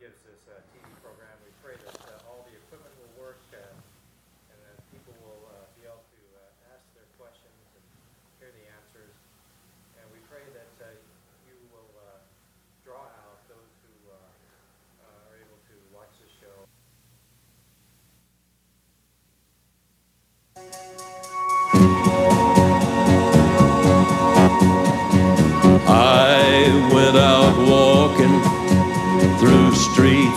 gives this uh, TV program. We pray that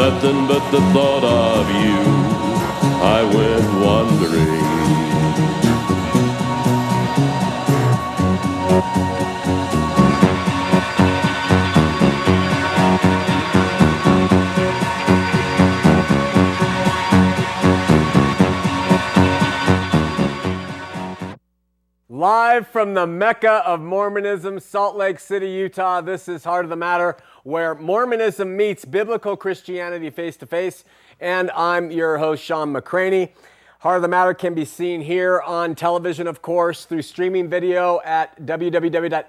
nothing but the thought of you. I went wandering. Live from the Mecca of Mormonism, Salt Lake City, Utah. This is Heart of the Matter, where Mormonism meets biblical Christianity face to face. And I'm your host, Shawn McCraney. Heart of the Matter can be seen here on television, of course, through streaming video at www.hotm.tv.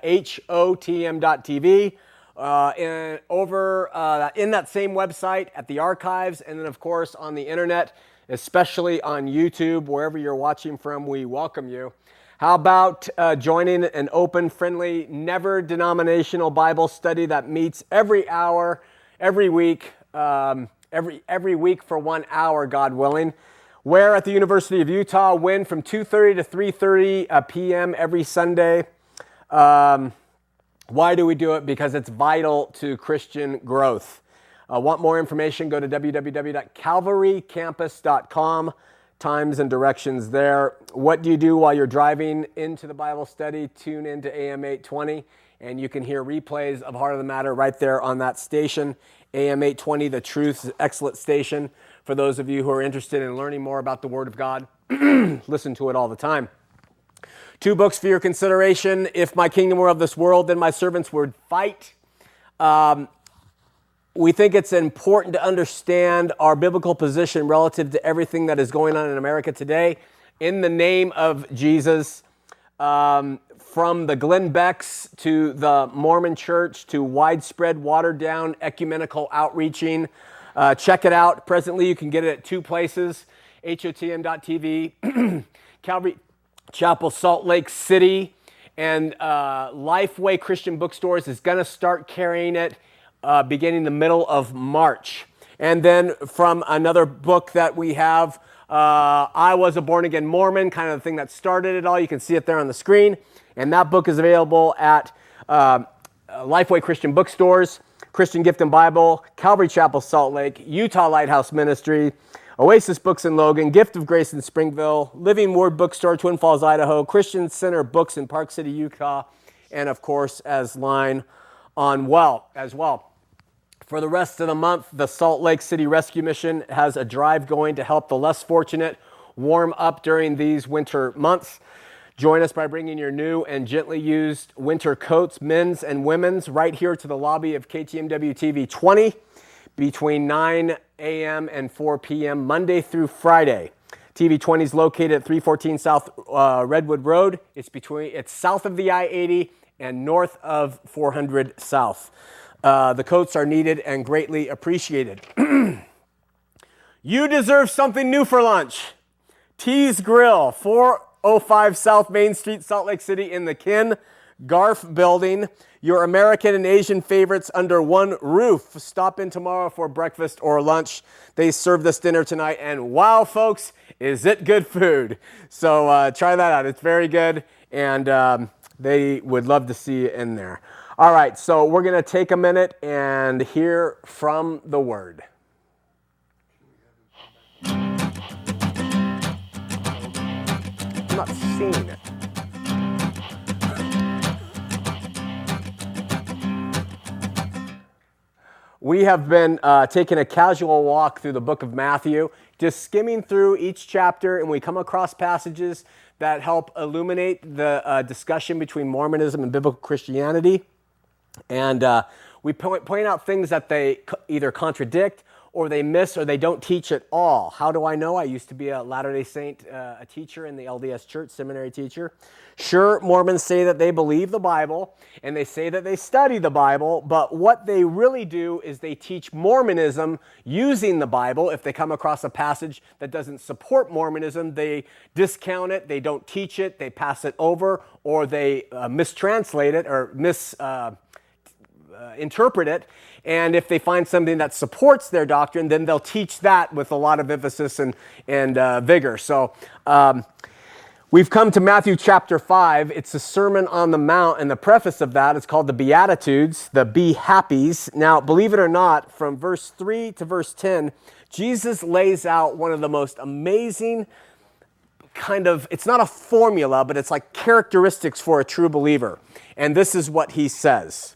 Uh, and over uh, in that same website at the archives, and then, of course, on the internet, especially on YouTube, wherever you're watching from, we welcome you. How about uh, joining an open, friendly, never denominational Bible study that meets every hour, every week, um, every, every week for one hour, God willing? Where at the University of Utah, when from 2.30 to 3.30 uh, p.m. every Sunday. Um, why do we do it? Because it's vital to Christian growth. Uh, want more information? Go to www.calvarycampus.com times and directions there. What do you do while you're driving into the Bible study? Tune into AM 820 and you can hear replays of Heart of the Matter right there on that station. AM 820, the Truth's excellent station. For those of you who are interested in learning more about the Word of God, listen to it all the time. Two books for your consideration. If my kingdom were of this world, then my servants would fight. Um, we think it's important to understand our biblical position relative to everything that is going on in America today. In the name of Jesus, um, from the Glenn Becks to the Mormon church to widespread, watered down ecumenical outreaching. Uh, check it out. Presently, you can get it at two places HOTM.tv, Calvary Chapel, Salt Lake City, and uh, Lifeway Christian Bookstores is going to start carrying it uh, beginning the middle of March. And then from another book that we have, uh, I Was a Born Again Mormon, kind of the thing that started it all. You can see it there on the screen. And that book is available at uh, Lifeway Christian Bookstores, Christian Gift and Bible, Calvary Chapel, Salt Lake, Utah Lighthouse Ministry, Oasis Books in Logan, Gift of Grace in Springville, Living Word Bookstore, Twin Falls, Idaho, Christian Center Books in Park City, Utah, and of course, as line on well as well. For the rest of the month, the Salt Lake City Rescue Mission has a drive going to help the less fortunate warm up during these winter months. Join us by bringing your new and gently used winter coats, men's and women's, right here to the lobby of KTMW TV 20 between 9 a.m. and 4 p.m. Monday through Friday. TV 20 is located at 314 South uh, Redwood Road. It's between it's south of the I-80 and north of 400 South. Uh, the coats are needed and greatly appreciated. you deserve something new for lunch. Tees Grill, 405 South Main Street, Salt Lake City, in the Kin Garf building. Your American and Asian favorites under one roof. Stop in tomorrow for breakfast or lunch. They serve this dinner tonight, and wow, folks, is it good food? So uh, try that out. It's very good, and um, they would love to see you in there. All right, so we're going to take a minute and hear from the Word. I'm not seeing it. We have been uh, taking a casual walk through the book of Matthew, just skimming through each chapter, and we come across passages that help illuminate the uh, discussion between Mormonism and biblical Christianity. And uh, we point, point out things that they either contradict or they miss or they don't teach at all. How do I know? I used to be a Latter day Saint, uh, a teacher in the LDS church, seminary teacher. Sure, Mormons say that they believe the Bible and they say that they study the Bible, but what they really do is they teach Mormonism using the Bible. If they come across a passage that doesn't support Mormonism, they discount it, they don't teach it, they pass it over, or they uh, mistranslate it or mis. Uh, uh, interpret it. And if they find something that supports their doctrine, then they'll teach that with a lot of emphasis and, and uh, vigor. So um, we've come to Matthew chapter 5. It's a Sermon on the Mount, and the preface of that is called the Beatitudes, the Be Happies. Now, believe it or not, from verse 3 to verse 10, Jesus lays out one of the most amazing kind of, it's not a formula, but it's like characteristics for a true believer. And this is what he says.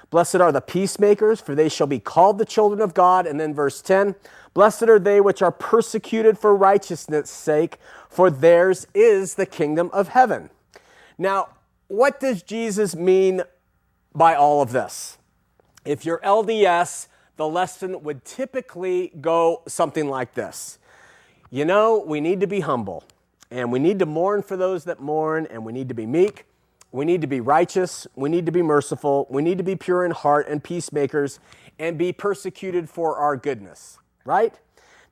Blessed are the peacemakers, for they shall be called the children of God. And then verse 10 Blessed are they which are persecuted for righteousness' sake, for theirs is the kingdom of heaven. Now, what does Jesus mean by all of this? If you're LDS, the lesson would typically go something like this You know, we need to be humble, and we need to mourn for those that mourn, and we need to be meek. We need to be righteous. We need to be merciful. We need to be pure in heart and peacemakers and be persecuted for our goodness right?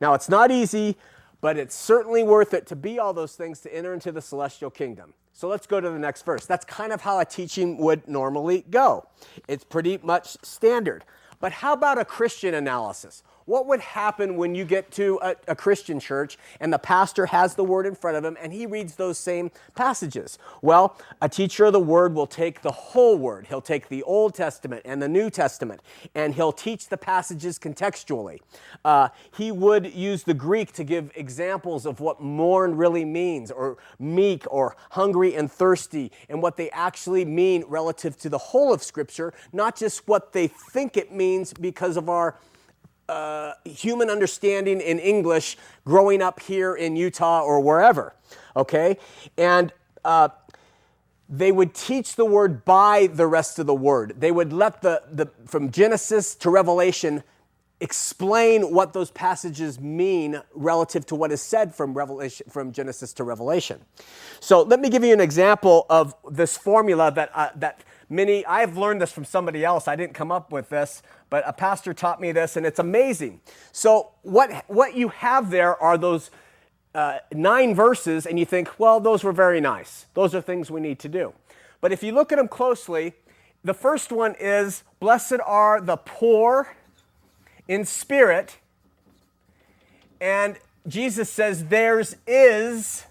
Now, it's not easy, but it's certainly worth it to be all those things to enter into the celestial kingdom. So let's go to the next verse. That's kind of how a teaching would normally go. It's pretty much standard. But how about a Christian analysis? What would happen when you get to a, a, Christian church and the pastor has the word in front of him and he reads those same passages? Well, a teacher of the word will take the whole word. He'll take the Old Testament and the New Testament and he'll teach the passages contextually. Uh, he would use the Greek to give examples of what mourn really means, or meek, or hungry and thirsty, and what they actually mean relative to the whole of Scripture, not just what they think it means because of our uh, human understanding in English growing up here in Utah or wherever. Okay? And uh, they would teach the word by the rest of the word. They would let the, the from Genesis to Revelation explain what those passages mean relative to what is said from revelation from genesis to revelation so let me give you an example of this formula that, uh, that many i've learned this from somebody else i didn't come up with this but a pastor taught me this and it's amazing so what, what you have there are those uh, nine verses and you think well those were very nice those are things we need to do but if you look at them closely the first one is blessed are the poor in spirit. And Jesus says, theirs is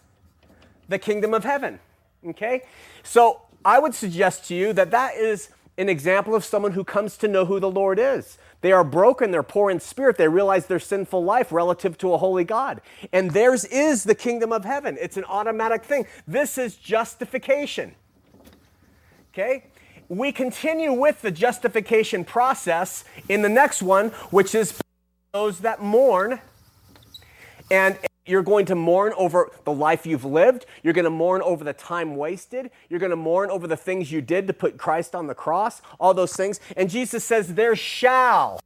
the kingdom of heaven. Okay? So I would suggest to you that that is an example of someone who comes to know who the Lord is. They are broken, they're poor in spirit, they realize their sinful life relative to a holy God. And theirs is the kingdom of heaven. It's an automatic thing. This is justification. Okay? we continue with the justification process in the next one, which is those that mourn. And you're going to mourn over the life you've lived. You're going to mourn over the time wasted. You're going to mourn over the things you did to put Christ on the cross, all those things. And Jesus says, There shall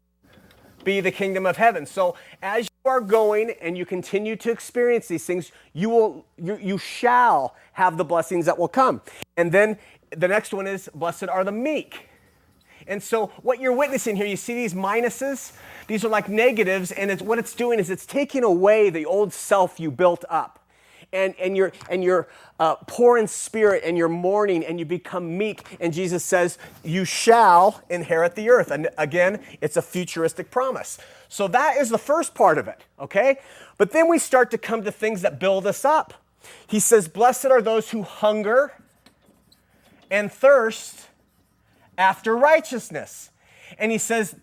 be the kingdom of heaven. So as you are going and you continue to experience these things, you will you, you shall have the blessings that will come. And then the next one is blessed are the meek. And so, what you're witnessing here, you see these minuses? These are like negatives, and it's, what it's doing is it's taking away the old self you built up. And, and you're, and you're uh, poor in spirit, and you're mourning, and you become meek. And Jesus says, You shall inherit the earth. And again, it's a futuristic promise. So, that is the first part of it, okay? But then we start to come to things that build us up. He says, Blessed are those who hunger and thirst after righteousness. And he says,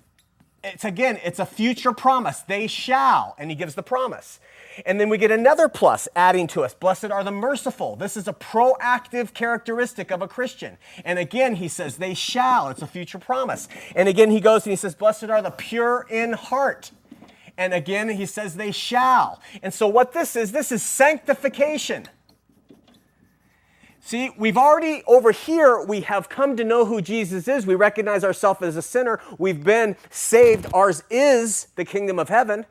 it's again, it's a future promise. They shall. And he gives the promise. And then we get another plus adding to us Blessed are the merciful. This is a proactive characteristic of a Christian. And again, he says, They shall. It's a future promise. And again, he goes and he says, Blessed are the pure in heart. And again, he says, They shall. And so, what this is, this is sanctification. See, we've already, over here, we have come to know who Jesus is. We recognize ourselves as a sinner. We've been saved. Ours is the kingdom of heaven.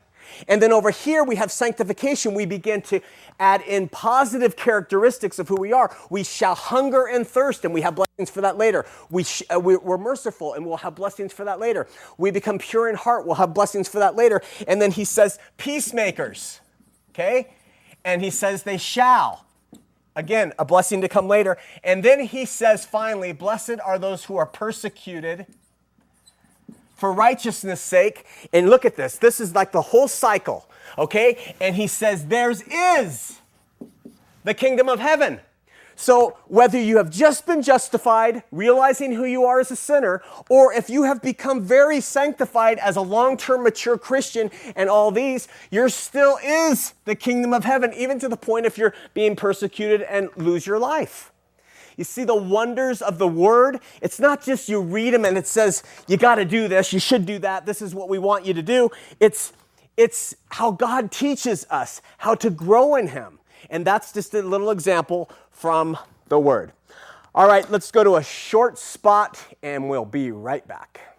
And then over here, we have sanctification. We begin to add in positive characteristics of who we are. We shall hunger and thirst, and we have blessings for that later. We sh- uh, we, we're merciful, and we'll have blessings for that later. We become pure in heart, we'll have blessings for that later. And then he says, peacemakers, okay? And he says, they shall. Again, a blessing to come later. And then he says, finally, blessed are those who are persecuted for righteousness' sake. And look at this. This is like the whole cycle, okay? And he says, Theirs is the kingdom of heaven. So, whether you have just been justified, realizing who you are as a sinner, or if you have become very sanctified as a long term mature Christian and all these, you're still is the kingdom of heaven, even to the point if you're being persecuted and lose your life. You see the wonders of the word? It's not just you read them and it says, you got to do this, you should do that, this is what we want you to do. It's, it's how God teaches us how to grow in Him. And that's just a little example from the word. All right, let's go to a short spot and we'll be right back.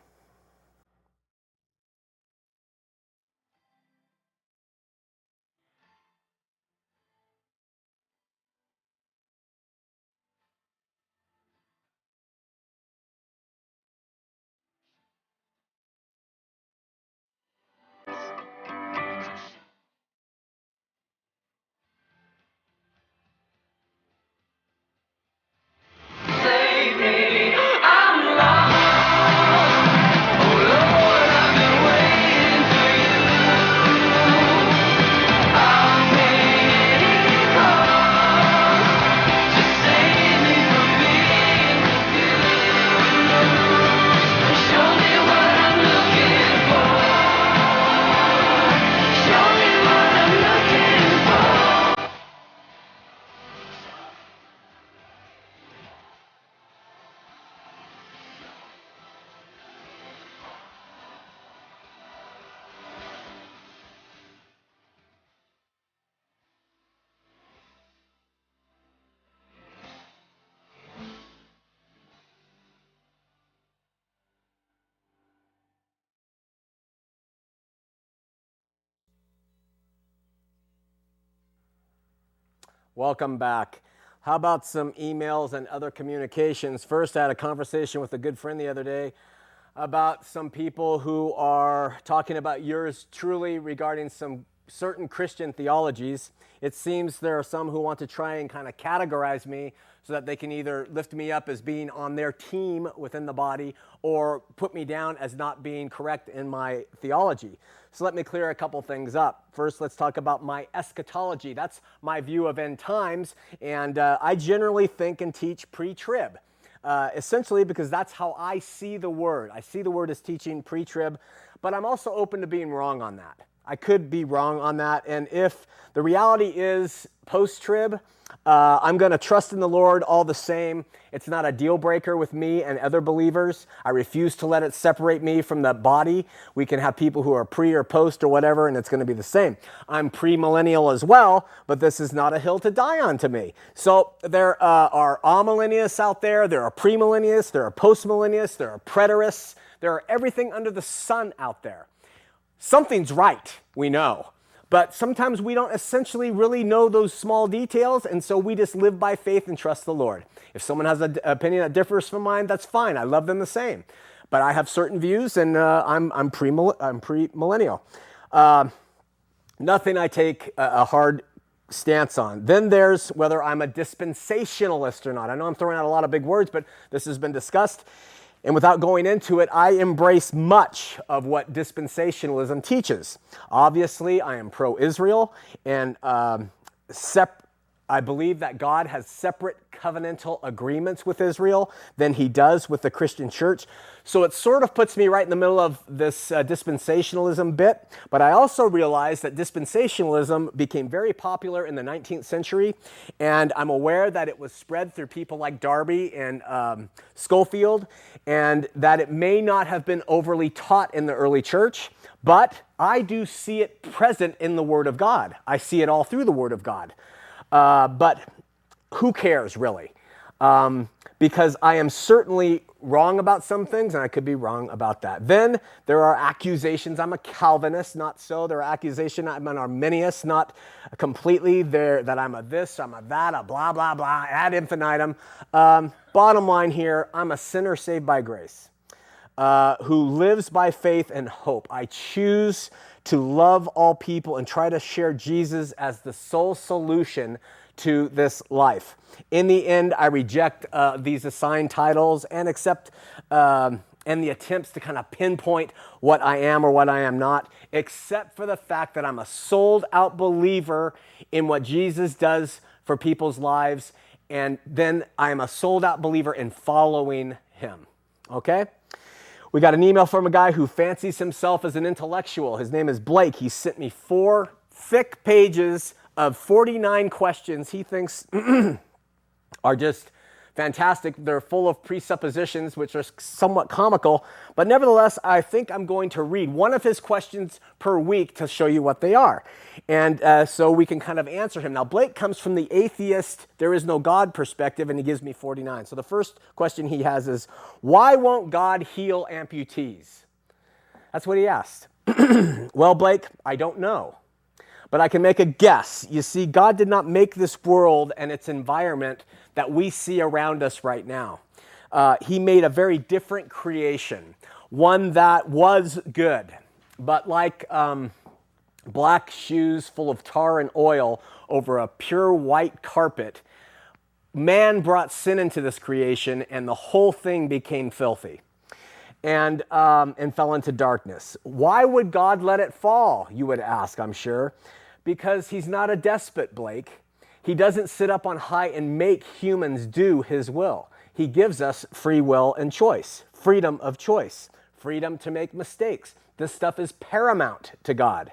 Welcome back. How about some emails and other communications? First, I had a conversation with a good friend the other day about some people who are talking about yours truly regarding some certain Christian theologies. It seems there are some who want to try and kind of categorize me so that they can either lift me up as being on their team within the body or put me down as not being correct in my theology. So let me clear a couple things up. First, let's talk about my eschatology. That's my view of end times, and uh, I generally think and teach pre trib. Uh, essentially, because that's how I see the word. I see the word as teaching pre trib, but I'm also open to being wrong on that. I could be wrong on that, and if the reality is post trib, uh, I'm going to trust in the Lord all the same. It's not a deal breaker with me and other believers. I refuse to let it separate me from the body. We can have people who are pre or post or whatever, and it's going to be the same. I'm premillennial as well, but this is not a hill to die on to me. So there uh, are amillennialists out there, there are premillennialists, there are postmillennialists, there are preterists, there are everything under the sun out there. Something's right, we know. But sometimes we don't essentially really know those small details, and so we just live by faith and trust the Lord. If someone has an opinion that differs from mine, that's fine. I love them the same. But I have certain views, and uh, I'm, I'm, pre I'm pre-millennial. Uh, nothing I take a, a hard stance on. Then there's whether I'm a dispensationalist or not. I know I'm throwing out a lot of big words, but this has been discussed. And without going into it, I embrace much of what dispensationalism teaches. Obviously, I am pro Israel and um, sep- I believe that God has separate covenantal agreements with Israel than he does with the Christian church. So it sort of puts me right in the middle of this uh, dispensationalism bit. But I also realize that dispensationalism became very popular in the 19th century. And I'm aware that it was spread through people like Darby and um, Scofield, and that it may not have been overly taught in the early church. But I do see it present in the Word of God. I see it all through the Word of God. Uh, but who cares really? Um, because I am certainly wrong about some things and I could be wrong about that. Then there are accusations. I'm a Calvinist, not so. There are accusations I'm an Arminius, not completely there that I'm a this, I'm a that, a blah, blah, blah, ad infinitum. Um, bottom line here, I'm a sinner saved by grace. Uh, who lives by faith and hope. I choose to love all people and try to share Jesus as the sole solution to this life. In the end, I reject uh, these assigned titles and accept um, and the attempts to kind of pinpoint what I am or what I am not, except for the fact that I'm a sold out believer in what Jesus does for people's lives. And then I am a sold out believer in following him. Okay? We got an email from a guy who fancies himself as an intellectual. His name is Blake. He sent me four thick pages of 49 questions he thinks are just fantastic. They're full of presuppositions, which are somewhat comical. But nevertheless, I think I'm going to read one of his questions per week to show you what they are. And uh, so we can kind of answer him. Now, Blake comes from the atheist, there is no God perspective, and he gives me 49. So the first question he has is Why won't God heal amputees? That's what he asked. well, Blake, I don't know but I can make a guess. You see, God did not make this world and its environment that we see around us right now. Uh, he made a very different creation, one that was good, but like um, black shoes full of tar and oil over a pure white carpet, man brought sin into this creation and the whole thing became filthy and, um, and fell into darkness. Why would God let it fall? You would ask, I'm sure because he's not a despot, Blake. He doesn't sit up on high and make humans do his will. He gives us free will and choice, freedom of choice, freedom to make mistakes. This stuff is paramount to God.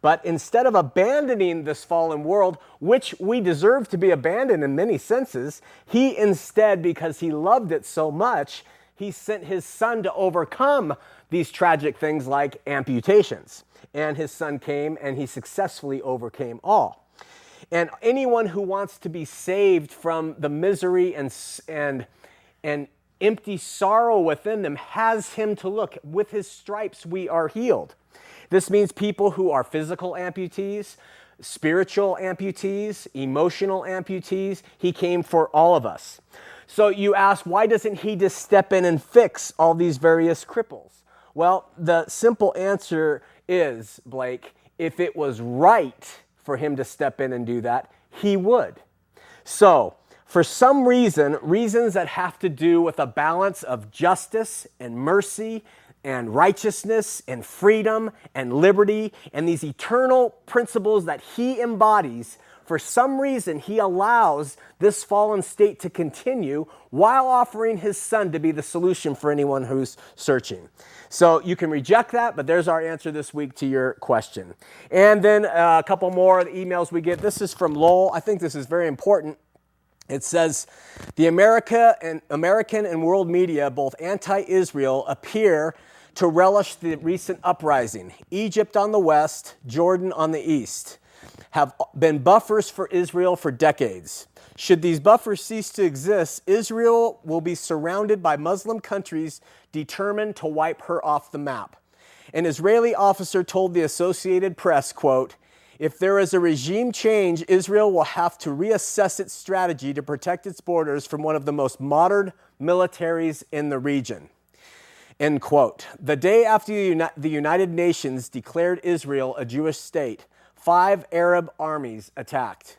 But instead of abandoning this fallen world, which we deserve to be abandoned in many senses, he instead, because he loved it so much, he sent his son to overcome these tragic things like amputations and his son came and he successfully overcame all. And anyone who wants to be saved from the misery and, and, and empty sorrow within them has him to look. With his stripes, we are healed. This means people who are physical amputees, spiritual amputees, emotional amputees. He came for all of us. So you ask, why doesn't he just step in and fix all these various cripples? Well, the simple answer is, Blake, if it was right for him to step in and do that, he would. So, for some reason, reasons that have to do with a balance of justice and mercy and righteousness and freedom and liberty and these eternal principles that he embodies, for some reason, he allows this fallen state to continue while offering his son to be the solution for anyone who's searching. So you can reject that, but there's our answer this week to your question. And then uh, a couple more emails we get. This is from Lowell. I think this is very important. It says, the America and American and world media, both anti-Israel, appear to relish the recent uprising. Egypt on the west, Jordan on the east, have been buffers for Israel for decades. Should these buffers cease to exist, Israel will be surrounded by Muslim countries determined to wipe her off the map. An Israeli officer told the Associated Press, quote, if there is a regime change, Israel will have to reassess its strategy to protect its borders from one of the most modern militaries in the region. End quote. The day after the United Nations declared Israel a Jewish state, five Arab armies attacked.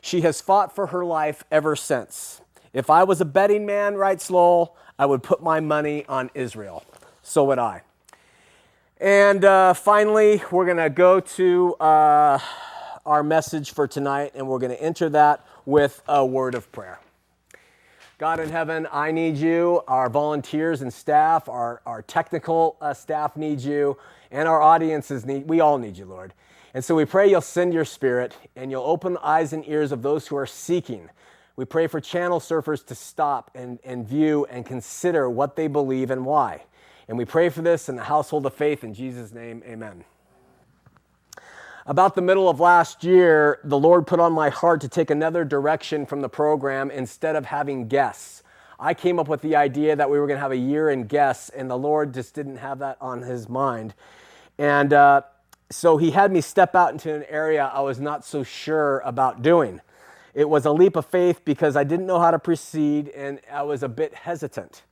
She has fought for her life ever since. If I was a betting man, writes Lowell, I would put my money on Israel. So would I. And uh, finally, we're going to go to uh, our message for tonight, and we're going to enter that with a word of prayer. God in heaven, I need you. Our volunteers and staff, our, our technical uh, staff need you, and our audiences need, we all need you, Lord. And so we pray you'll send your spirit and you'll open the eyes and ears of those who are seeking. We pray for channel surfers to stop and, and view and consider what they believe and why. And we pray for this in the household of faith. In Jesus' name, amen. About the middle of last year, the Lord put on my heart to take another direction from the program instead of having guests. I came up with the idea that we were going to have a year in guests, and the Lord just didn't have that on his mind. And uh, so he had me step out into an area I was not so sure about doing. It was a leap of faith because I didn't know how to proceed and I was a bit hesitant.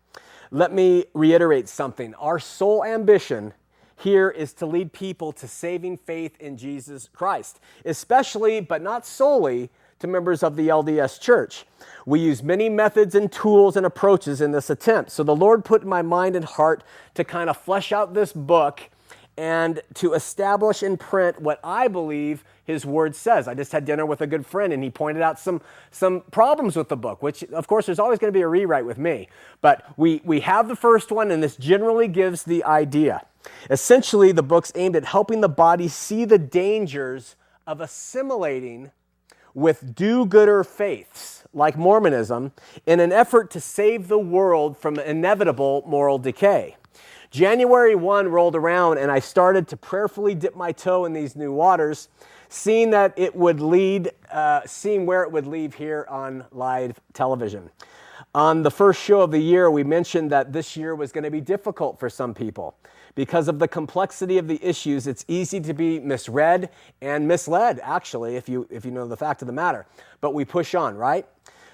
Let me reiterate something. Our sole ambition here is to lead people to saving faith in Jesus Christ, especially, but not solely, to members of the LDS Church. We use many methods and tools and approaches in this attempt. So the Lord put in my mind and heart to kind of flesh out this book and to establish in print what I believe his word says. I just had dinner with a good friend and he pointed out some, some problems with the book, which of course there's always going to be a rewrite with me. But we, we have the first one and this generally gives the idea. Essentially, the book's aimed at helping the body see the dangers of assimilating with do gooder faiths like Mormonism in an effort to save the world from inevitable moral decay. January 1 rolled around and I started to prayerfully dip my toe in these new waters, seeing that it would lead, uh, seeing where it would leave here on live television. On the first show of the year, we mentioned that this year was going to be difficult for some people. Because of the complexity of the issues, it's easy to be misread and misled, actually, if you, if you know the fact of the matter. But we push on, right?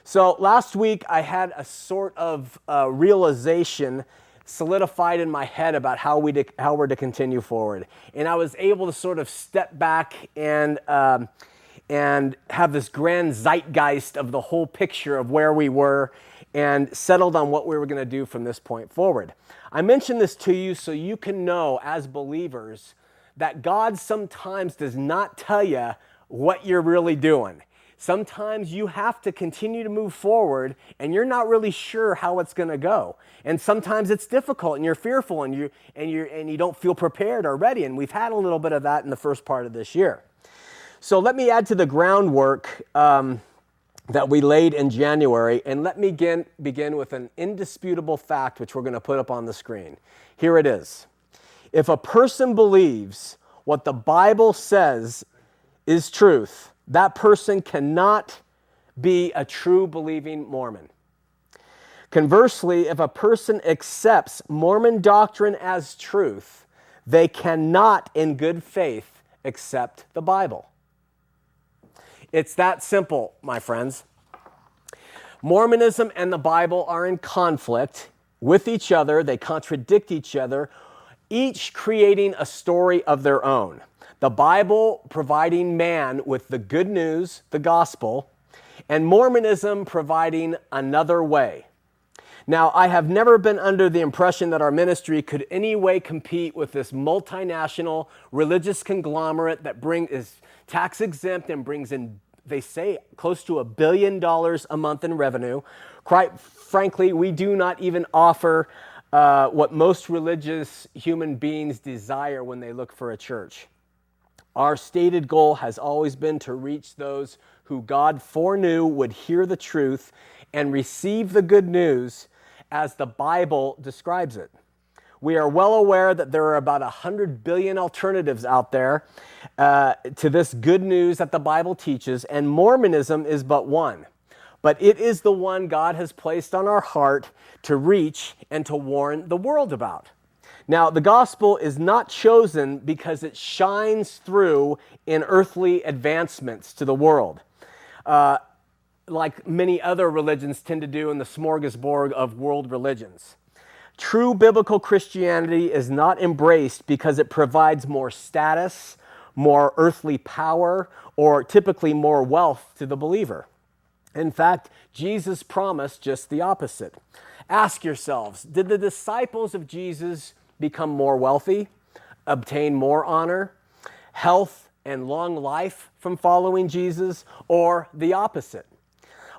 So last week, I had a sort of uh, realization solidified in my head about how, we how we're to continue forward. And I was able to sort of step back and, um, and have this grand zeitgeist of the whole picture of where we were and settled on what we were going to do from this point forward. I mention this to you so you can know as believers that God sometimes does not tell you what you're really doing. Sometimes you have to continue to move forward and you're not really sure how it's going to go. And sometimes it's difficult and you're fearful and you and you and you don't feel prepared or ready and we've had a little bit of that in the first part of this year. So let me add to the groundwork um, that we laid in January and let me begin, begin with an indisputable fact which we're going to put up on the screen. Here it is. If a person believes what the Bible says is truth, that person cannot be a true believing Mormon. Conversely, if a person accepts Mormon doctrine as truth, they cannot, in good faith, accept the Bible. It's that simple, my friends. Mormonism and the Bible are in conflict with each other, they contradict each other, each creating a story of their own. The Bible providing man with the good news, the gospel, and Mormonism providing another way. Now, I have never been under the impression that our ministry could any way compete with this multinational religious conglomerate that bring, is tax exempt and brings in, they say, close to a billion dollars a month in revenue. Quite frankly, we do not even offer uh, what most religious human beings desire when they look for a church. Our stated goal has always been to reach those who God foreknew would hear the truth and receive the good news as the Bible describes it. We are well aware that there are about 100 billion alternatives out there uh, to this good news that the Bible teaches, and Mormonism is but one. But it is the one God has placed on our heart to reach and to warn the world about. Now, the gospel is not chosen because it shines through in earthly advancements to the world. Uh, like many other religions tend to do in the smorgasbord of world religions. True biblical Christianity is not embraced because it provides more status, more earthly power, or typically more wealth to the believer. In fact, Jesus promised just the opposite. Ask yourselves Did the disciples of Jesus become more wealthy, obtain more honor, health, and long life from following Jesus, or the opposite?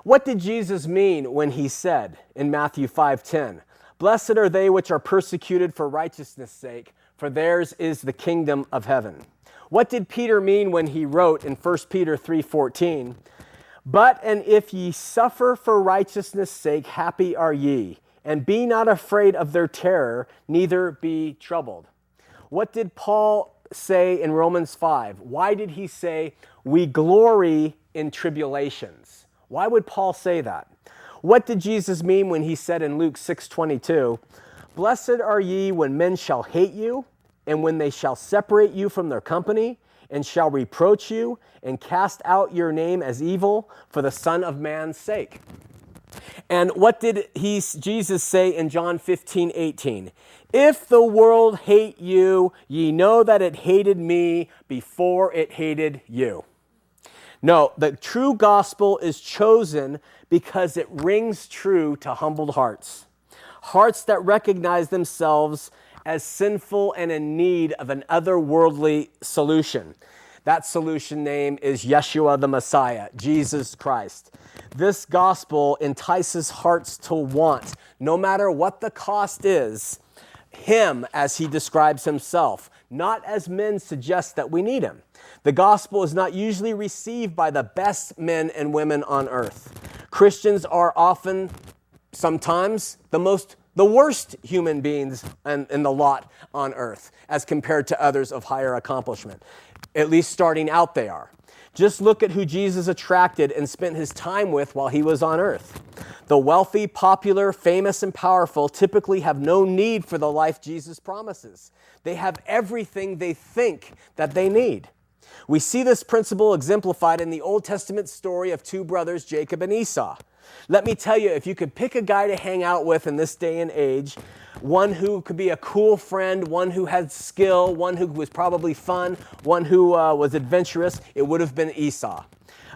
What did Jesus mean when he said in Matthew 5:10, "Blessed are they which are persecuted for righteousness' sake, for theirs is the kingdom of heaven." What did Peter mean when he wrote in 1 Peter 3:14, "But and if ye suffer for righteousness' sake, happy are ye, and be not afraid of their terror, neither be troubled." What did Paul say in Romans 5? Why did he say, "We glory in tribulations"? Why would Paul say that? What did Jesus mean when he said in Luke 6:22, "Blessed are ye when men shall hate you, and when they shall separate you from their company, and shall reproach you, and cast out your name as evil for the Son of Man's sake?" And what did he, Jesus say in John 15, 18? If the world hate you, ye know that it hated me before it hated you. No, the true gospel is chosen because it rings true to humbled hearts. Hearts that recognize themselves as sinful and in need of an otherworldly solution. That solution name is Yeshua the Messiah, Jesus Christ. This gospel entices hearts to want, no matter what the cost is, Him as He describes Himself, not as men suggest that we need Him. The gospel is not usually received by the best men and women on earth. Christians are often, sometimes, the most the worst human beings in, in, the lot on earth as compared to others of higher accomplishment. At least starting out, they are. Just look at who Jesus attracted and spent his time with while he was on earth. The wealthy, popular, famous, and powerful typically have no need for the life Jesus promises. They have everything they think that they need. We see this principle exemplified in the Old Testament story of two brothers, Jacob and Esau. Let me tell you, if you could pick a guy to hang out with in this day and age, one who could be a cool friend, one who had skill, one who was probably fun, one who uh, was adventurous, it would have been Esau.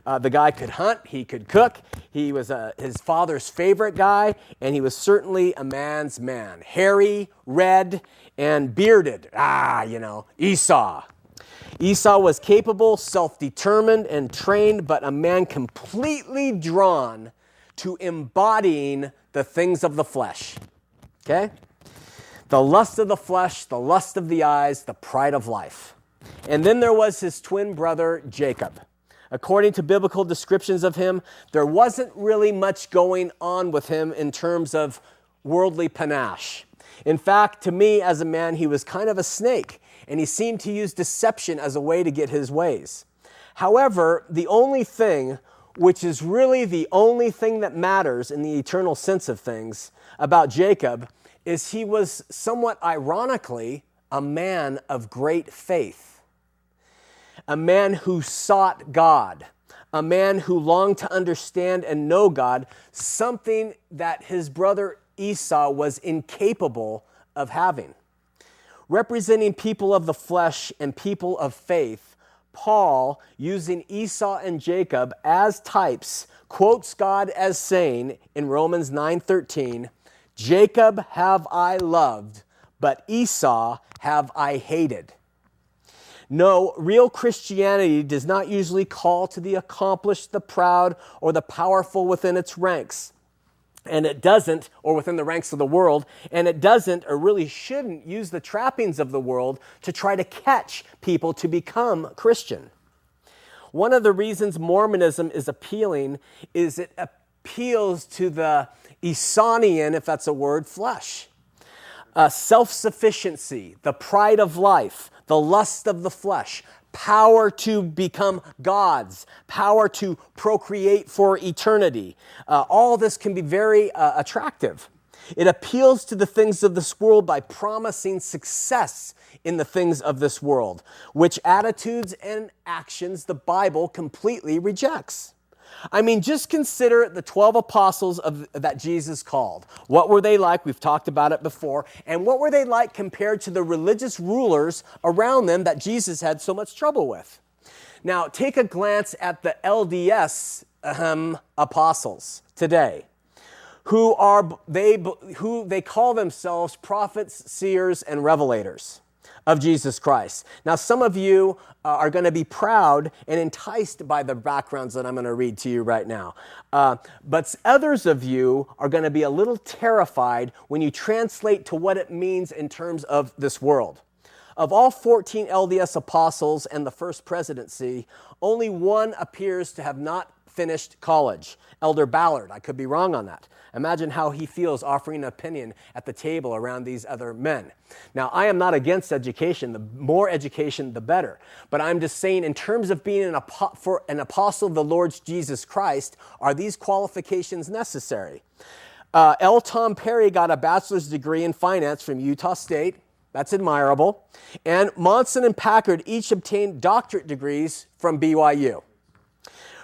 Uh, the guy could hunt, he could cook, he was uh, his father's favorite guy, and he was certainly a man's man. Hairy, red, and bearded. Ah, you know, Esau. Esau was capable, self determined, and trained, but a man completely drawn to embodying the things of the flesh. Okay? The lust of the flesh, the lust of the eyes, the pride of life. And then there was his twin brother, Jacob. According to biblical descriptions of him, there wasn't really much going on with him in terms of worldly panache. In fact, to me as a man, he was kind of a snake, and he seemed to use deception as a way to get his ways. However, the only thing, which is really the only thing that matters in the eternal sense of things about Jacob, is he was somewhat ironically a man of great faith, a man who sought God, a man who longed to understand and know God, something that his brother Esau was incapable of having. Representing people of the flesh and people of faith, Paul, using Esau and Jacob as types, quotes God as saying in Romans 9:13, Jacob have I loved, but Esau have I hated. No, real Christianity does not usually call to the accomplished, the proud, or the powerful within its ranks. And it doesn't, or within the ranks of the world, and it doesn't, or really shouldn't, use the trappings of the world to try to catch people to become Christian. One of the reasons Mormonism is appealing is it appeals to the Esauian, if that's a word, flesh. Uh, Self sufficiency, the pride of life, the lust of the flesh, power to become gods, power to procreate for eternity. Uh, all this can be very uh, attractive. It appeals to the things of this world by promising success in the things of this world, which attitudes and actions the Bible completely rejects. I mean, just consider the 12 apostles of, that Jesus called. What were they like? We've talked about it before. And what were they like compared to the religious rulers around them that Jesus had so much trouble with? Now, take a glance at the LDS um, apostles today who are they who they call themselves prophets, seers, and revelators. Of Jesus Christ. Now, some of you uh, are going to be proud and enticed by the backgrounds that I'm going to read to you right now. Uh, but others of you are going to be a little terrified when you translate to what it means in terms of this world. Of all 14 LDS apostles and the first presidency, only one appears to have not finished college. Elder Ballard, I could be wrong on that. Imagine how he feels offering an opinion at the table around these other men. Now, I am not against education. The more education, the better. But I'm just saying, in terms of being an, apo- for an apostle of the Lord Jesus Christ, are these qualifications necessary? Uh, L. Tom Perry got a bachelor's degree in finance from Utah State. That's admirable. And Monson and Packer each obtained doctorate degrees from BYU.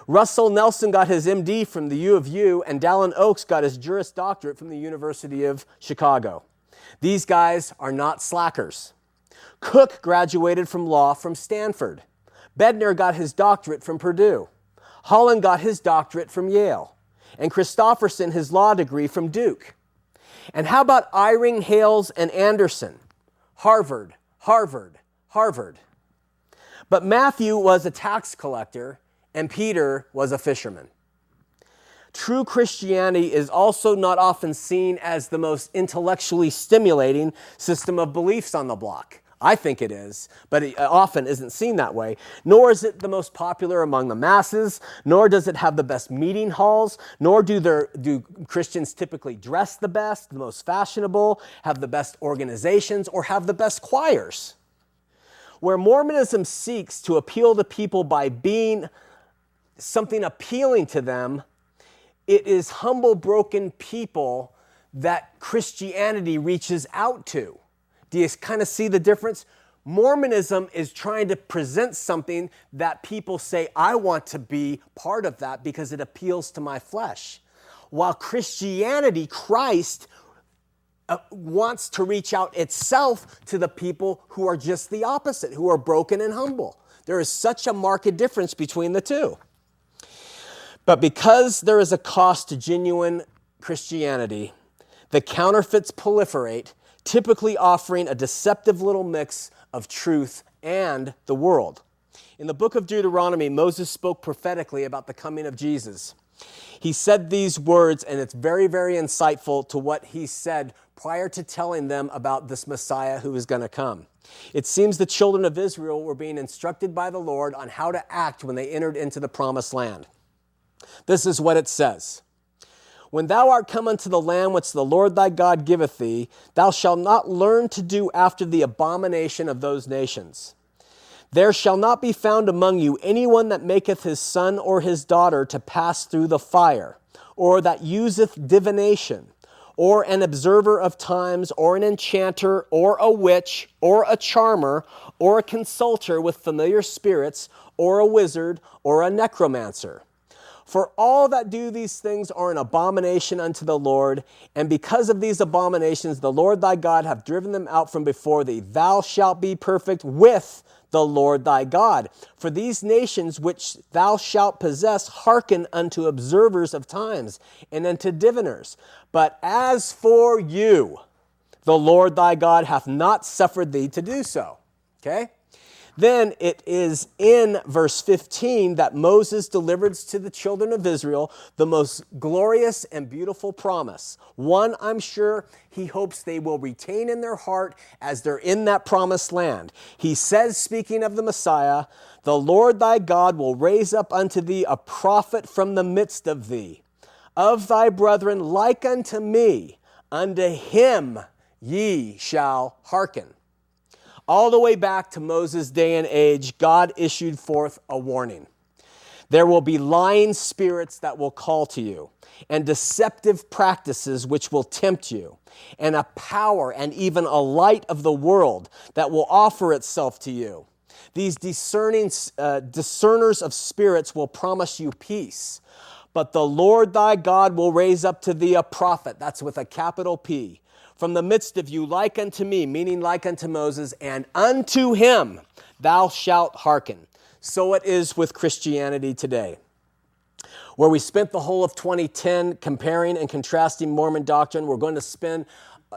Russell Nelson got his MD from the U of U, and Dallin Oaks got his Juris Doctorate from the University of Chicago. These guys are not slackers. Cook graduated from law from Stanford. Bednar got his doctorate from Purdue. Holland got his doctorate from Yale. And Christofferson his law degree from Duke. And how about Eyring, Hales, and Anderson? Harvard, Harvard, Harvard. But Matthew was a tax collector and Peter was a fisherman. True Christianity is also not often seen as the most intellectually stimulating system of beliefs on the block. I think it is, but it often isn't seen that way. Nor is it the most popular among the masses, nor does it have the best meeting halls, nor do, do Christians typically dress the best, the most fashionable, have the best organizations, or have the best choirs. Where Mormonism seeks to appeal to people by being something appealing to them, it is humble, broken people that Christianity reaches out to. Do you kind of see the difference? Mormonism is trying to present something that people say, I want to be part of that because it appeals to my flesh. While Christianity, Christ, uh, wants to reach out itself to the people who are just the opposite, who are broken and humble. There is such a marked difference between the two. But because there is a cost to genuine Christianity, the counterfeits proliferate, typically offering a deceptive little mix of truth and the world. In the book of Deuteronomy, Moses spoke prophetically about the coming of Jesus. He said these words, and it's very, very insightful to what he said prior to telling them about this Messiah who is going to come. It seems the children of Israel were being instructed by the Lord on how to act when they entered into the promised land. This is what it says. When thou art come unto the land which the Lord thy God giveth thee, thou shalt not learn to do after the abomination of those nations. There shall not be found among you anyone that maketh his son or his daughter to pass through the fire, or that useth divination, or an observer of times, or an enchanter, or a witch, or a charmer, or a consulter with familiar spirits, or a wizard, or a necromancer for all that do these things are an abomination unto the Lord, and because of these abominations, the Lord thy God hath driven them out from before thee. Thou shalt be perfect with the Lord thy God. For these nations which thou shalt possess hearken unto observers of times and unto diviners. But as for you, the Lord thy God hath not suffered thee to do so. Okay? Then it is in verse 15 that Moses delivers to the children of Israel the most glorious and beautiful promise. One I'm sure he hopes they will retain in their heart as they're in that promised land. He says, speaking of the Messiah, the Lord thy God will raise up unto thee a prophet from the midst of thee, of thy brethren like unto me. Unto him ye shall hearken all the way back to Moses' day and age, God issued forth a warning. There will be lying spirits that will call to you, and deceptive practices which will tempt you, and a power and even a light of the world that will offer itself to you. These discerning uh, discerners of spirits will promise you peace, but the Lord thy God will raise up to thee a prophet, that's with a capital P, from the midst of you, like unto me, meaning like unto Moses, and unto him thou shalt hearken. So it is with Christianity today. Where we spent the whole of 2010 comparing and contrasting Mormon doctrine, we're going to spend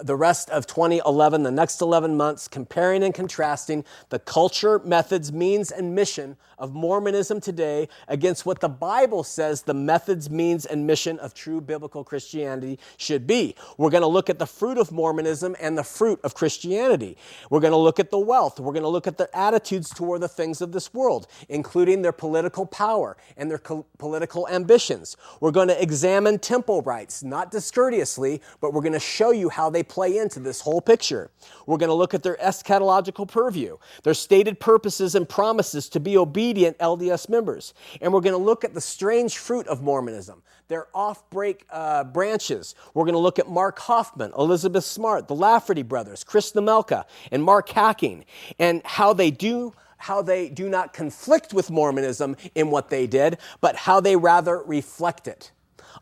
the rest of 2011, the next 11 months, comparing and contrasting the culture, methods, means, and mission of Mormonism today against what the Bible says the methods, means, and mission of true biblical Christianity should be. We're going to look at the fruit of Mormonism and the fruit of Christianity. We're going to look at the wealth. We're going to look at their attitudes toward the things of this world, including their political power and their co- political ambitions. We're going to examine temple rites, not discourteously, but we're going to show you how they play into this whole picture. We're going to look at their eschatological purview, their stated purposes and promises to be obedient LDS members. And we're going to look at the strange fruit of Mormonism, their off break uh, branches. We're going to look at Mark Hofmann, Elizabeth Smart, the Lafferty brothers, Chris Nemelka, and Mark Hacking, and how they do how they do not conflict with Mormonism in what they did, but how they rather reflect it.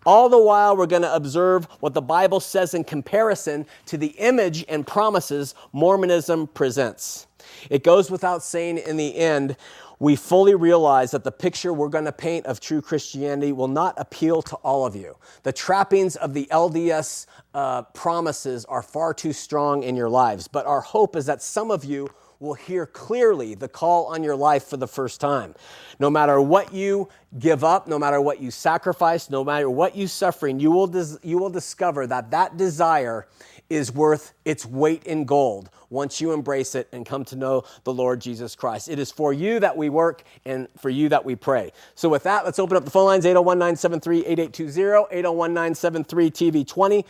All the while, we're going to observe what the Bible says in comparison to the image and promises Mormonism presents. It goes without saying in the end, we fully realize that the picture we're going to paint of true Christianity will not appeal to all of you. The trappings of the LDS uh, promises are far too strong in your lives, but our hope is that some of you will hear clearly the call on your life for the first time. No matter what you give up, no matter what you sacrifice, no matter what you suffering, you will, dis- you will discover that that desire is worth its weight in gold once you embrace it and come to know the Lord Jesus Christ. It is for you that we work and for you that we pray. So, with that, let's open up the phone lines 801 973 8820, 801 973 TV20.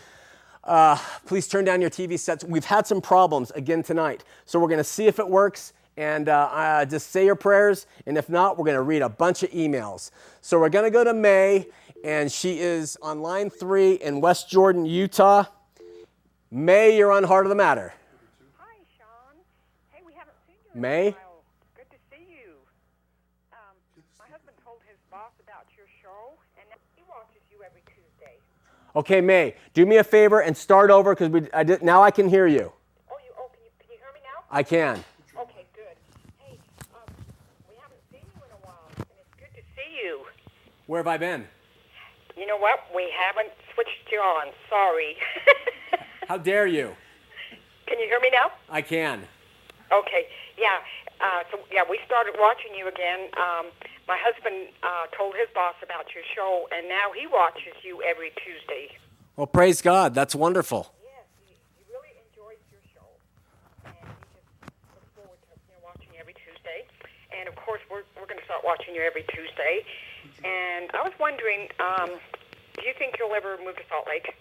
Uh, please turn down your TV sets. We've had some problems again tonight, so we're going to see if it works. And uh, uh, just say your prayers, and if not, we're going to read a bunch of emails. So we're going to go to May, and she is on line three in West Jordan, Utah. May, you're on Heart of the Matter. Hi, Shawn. Hey, we haven't seen you in May? a while. Good to see you. Um, my husband told his boss about your show, and now he watches you every Tuesday. Okay, May, do me a favor and start over because we I did, now I can hear you. Oh, you? Oh, can you, can you hear me now? I can. Okay, good. Hey, um, we haven't seen you in a while, and it's good to see you. Where have I been? You know what? We haven't switched you on. Sorry. How dare you? can you hear me now? I can. Okay, yeah. Uh, so yeah, we started watching you again. Um, my husband uh, told his boss about your show, and now he watches you every Tuesday. Well, praise God. That's wonderful. Yes, he, he really enjoys your show, and he just looks forward to you know, watching you every Tuesday. And of course, we're we're going to start watching you every Tuesday. And I was wondering, um, do you think you'll ever move to Salt Lake?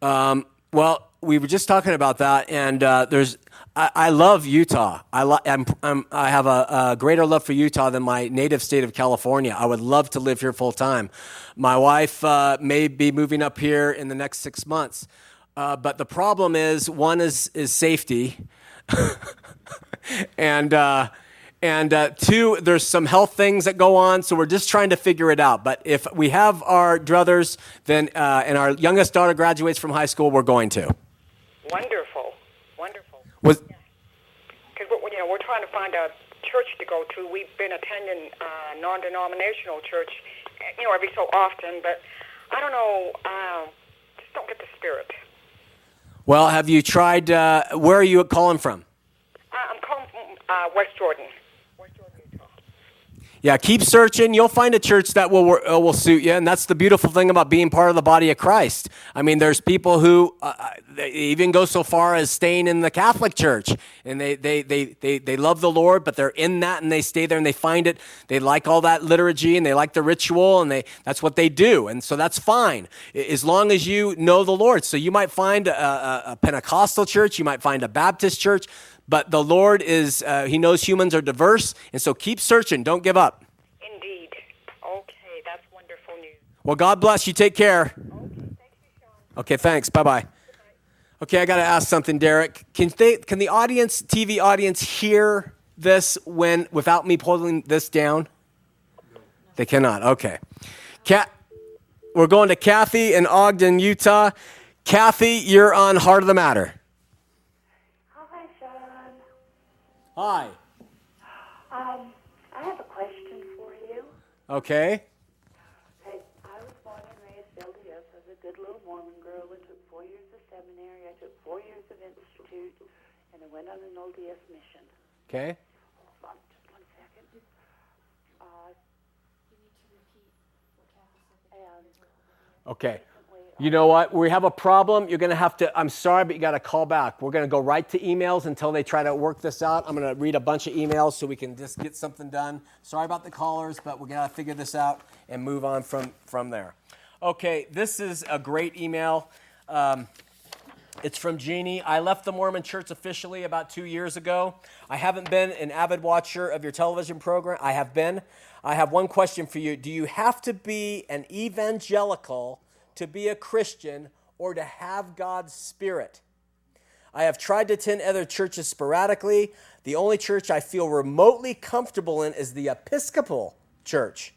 Um, well, we were just talking about that, and uh, there's. I, love Utah. I lo- I'm, I'm, I have a, a greater love for Utah than my native state of California. I would love to live here full time. My wife uh, may be moving up here in the next six months, uh, but the problem is one is is safety, and uh, and uh, two, there's some health things that go on, so we're just trying to figure it out. But if we have our druthers, then uh, and our youngest daughter graduates from high school, we're going to. Wonderful, wonderful. Was Because you know we're trying to find a church to go to. We've been attending uh, non-denominational church, you know, every so often, but I don't know. Uh, just don't get the spirit. well, have you tried? Uh, where are you calling from? Uh, I'm calling from uh, West Jordan. Yeah, keep searching. You'll find a church that will uh, will suit you, and that's the beautiful thing about being part of the body of Christ. I mean, there's people who uh, uh, even go so far as staying in the Catholic Church, and they they, they they they love the Lord, but they're in that, and they stay there, and they find it. They like all that liturgy, and they like the ritual, and they that's what they do, and so that's fine as long as you know the Lord. So you might find a, a, a Pentecostal church, you might find a Baptist church. But the Lord is, uh, He knows humans are diverse, and so keep searching. Don't give up. Indeed. Okay, that's wonderful news. Well, God bless you. Take care. Okay, thank you, Shawn. Okay, thanks. Bye bye. Okay, I got to ask something, Derek. Can they, can the audience, TV audience, hear this when without me pulling this down? They cannot. Okay. Cat, we're going to Kathy in Ogden, Utah. Kathy, you're on Heart of the Matter. Hi. Um, I have a question for you. Okay. I, I was born and raised LDS as a good little Mormon girl I took four years of seminary. I took four years of institute, and I went on an LDS mission. Okay? Hold on just one second. Uh, you need to repeat what you said. and Okay. You know what? We have a problem. You're going to have to, I'm sorry, but you got to call back. We're going to go right to emails until they try to work this out. I'm going to read a bunch of emails so we can just get something done. Sorry about the callers, but we got to figure this out and move on from, from there. Okay, this is a great email. Um, it's from Jeannie. I left the Mormon church officially about two years ago. I haven't been an avid watcher of your television program. I have been. I have one question for you. Do you have to be an evangelical to be a Christian or to have God's Spirit? I have tried to attend other churches sporadically. The only church I feel remotely comfortable in is the Episcopal Church.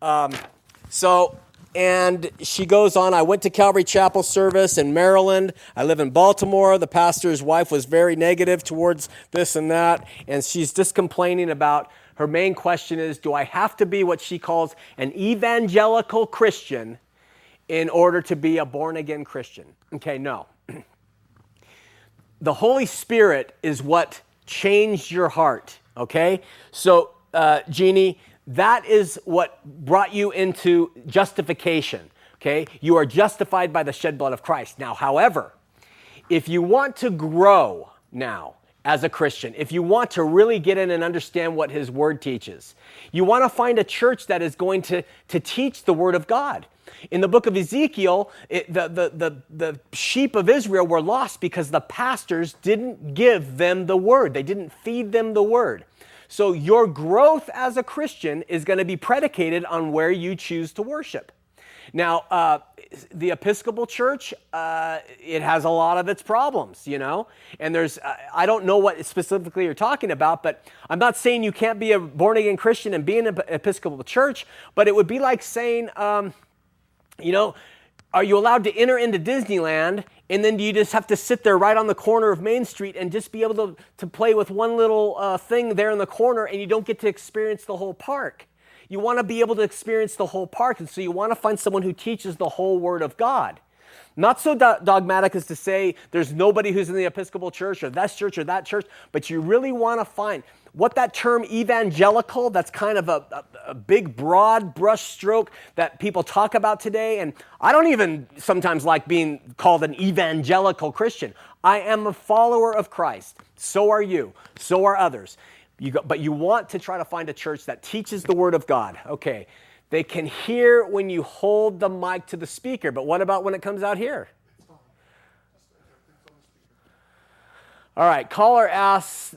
Um, so, and she goes on, I went to Calvary Chapel service in Maryland. I live in Baltimore. The pastor's wife was very negative towards this and that. And she's just complaining about her main question is Do I have to be what she calls an evangelical Christian in order to be a born again Christian? Okay, no. the Holy Spirit is what changed your heart, okay? So, uh, Jeannie, that is what brought you into justification, okay? You are justified by the shed blood of Christ. Now, however, if you want to grow now as a Christian, if you want to really get in and understand what His Word teaches, you want to find a church that is going to, to teach the Word of God. In the book of Ezekiel, it, the, the, the, the sheep of Israel were lost because the pastors didn't give them the Word, they didn't feed them the Word. So your growth as a Christian is going to be predicated on where you choose to worship. Now, uh, the Episcopal Church, uh, it has a lot of its problems, you know, and there's, uh, I don't know what specifically you're talking about, but I'm not saying you can't be a born again Christian and be in an Episcopal Church, but it would be like saying, um, you know, are you allowed to enter into Disneyland and then do you just have to sit there right on the corner of Main Street and just be able to, to play with one little uh, thing there in the corner and you don't get to experience the whole park? You want to be able to experience the whole park, and so you want to find someone who teaches the whole Word of God. Not so do- dogmatic as to say there's nobody who's in the Episcopal Church or this church or that church, but you really want to find what that term evangelical, that's kind of a, a, a big, broad brushstroke that people talk about today. And I don't even sometimes like being called an evangelical Christian. I am a follower of Christ. So are you. So are others. You go, but you want to try to find a church that teaches the Word of God. Okay. They can hear when you hold the mic to the speaker, but what about when it comes out here? All right, caller asks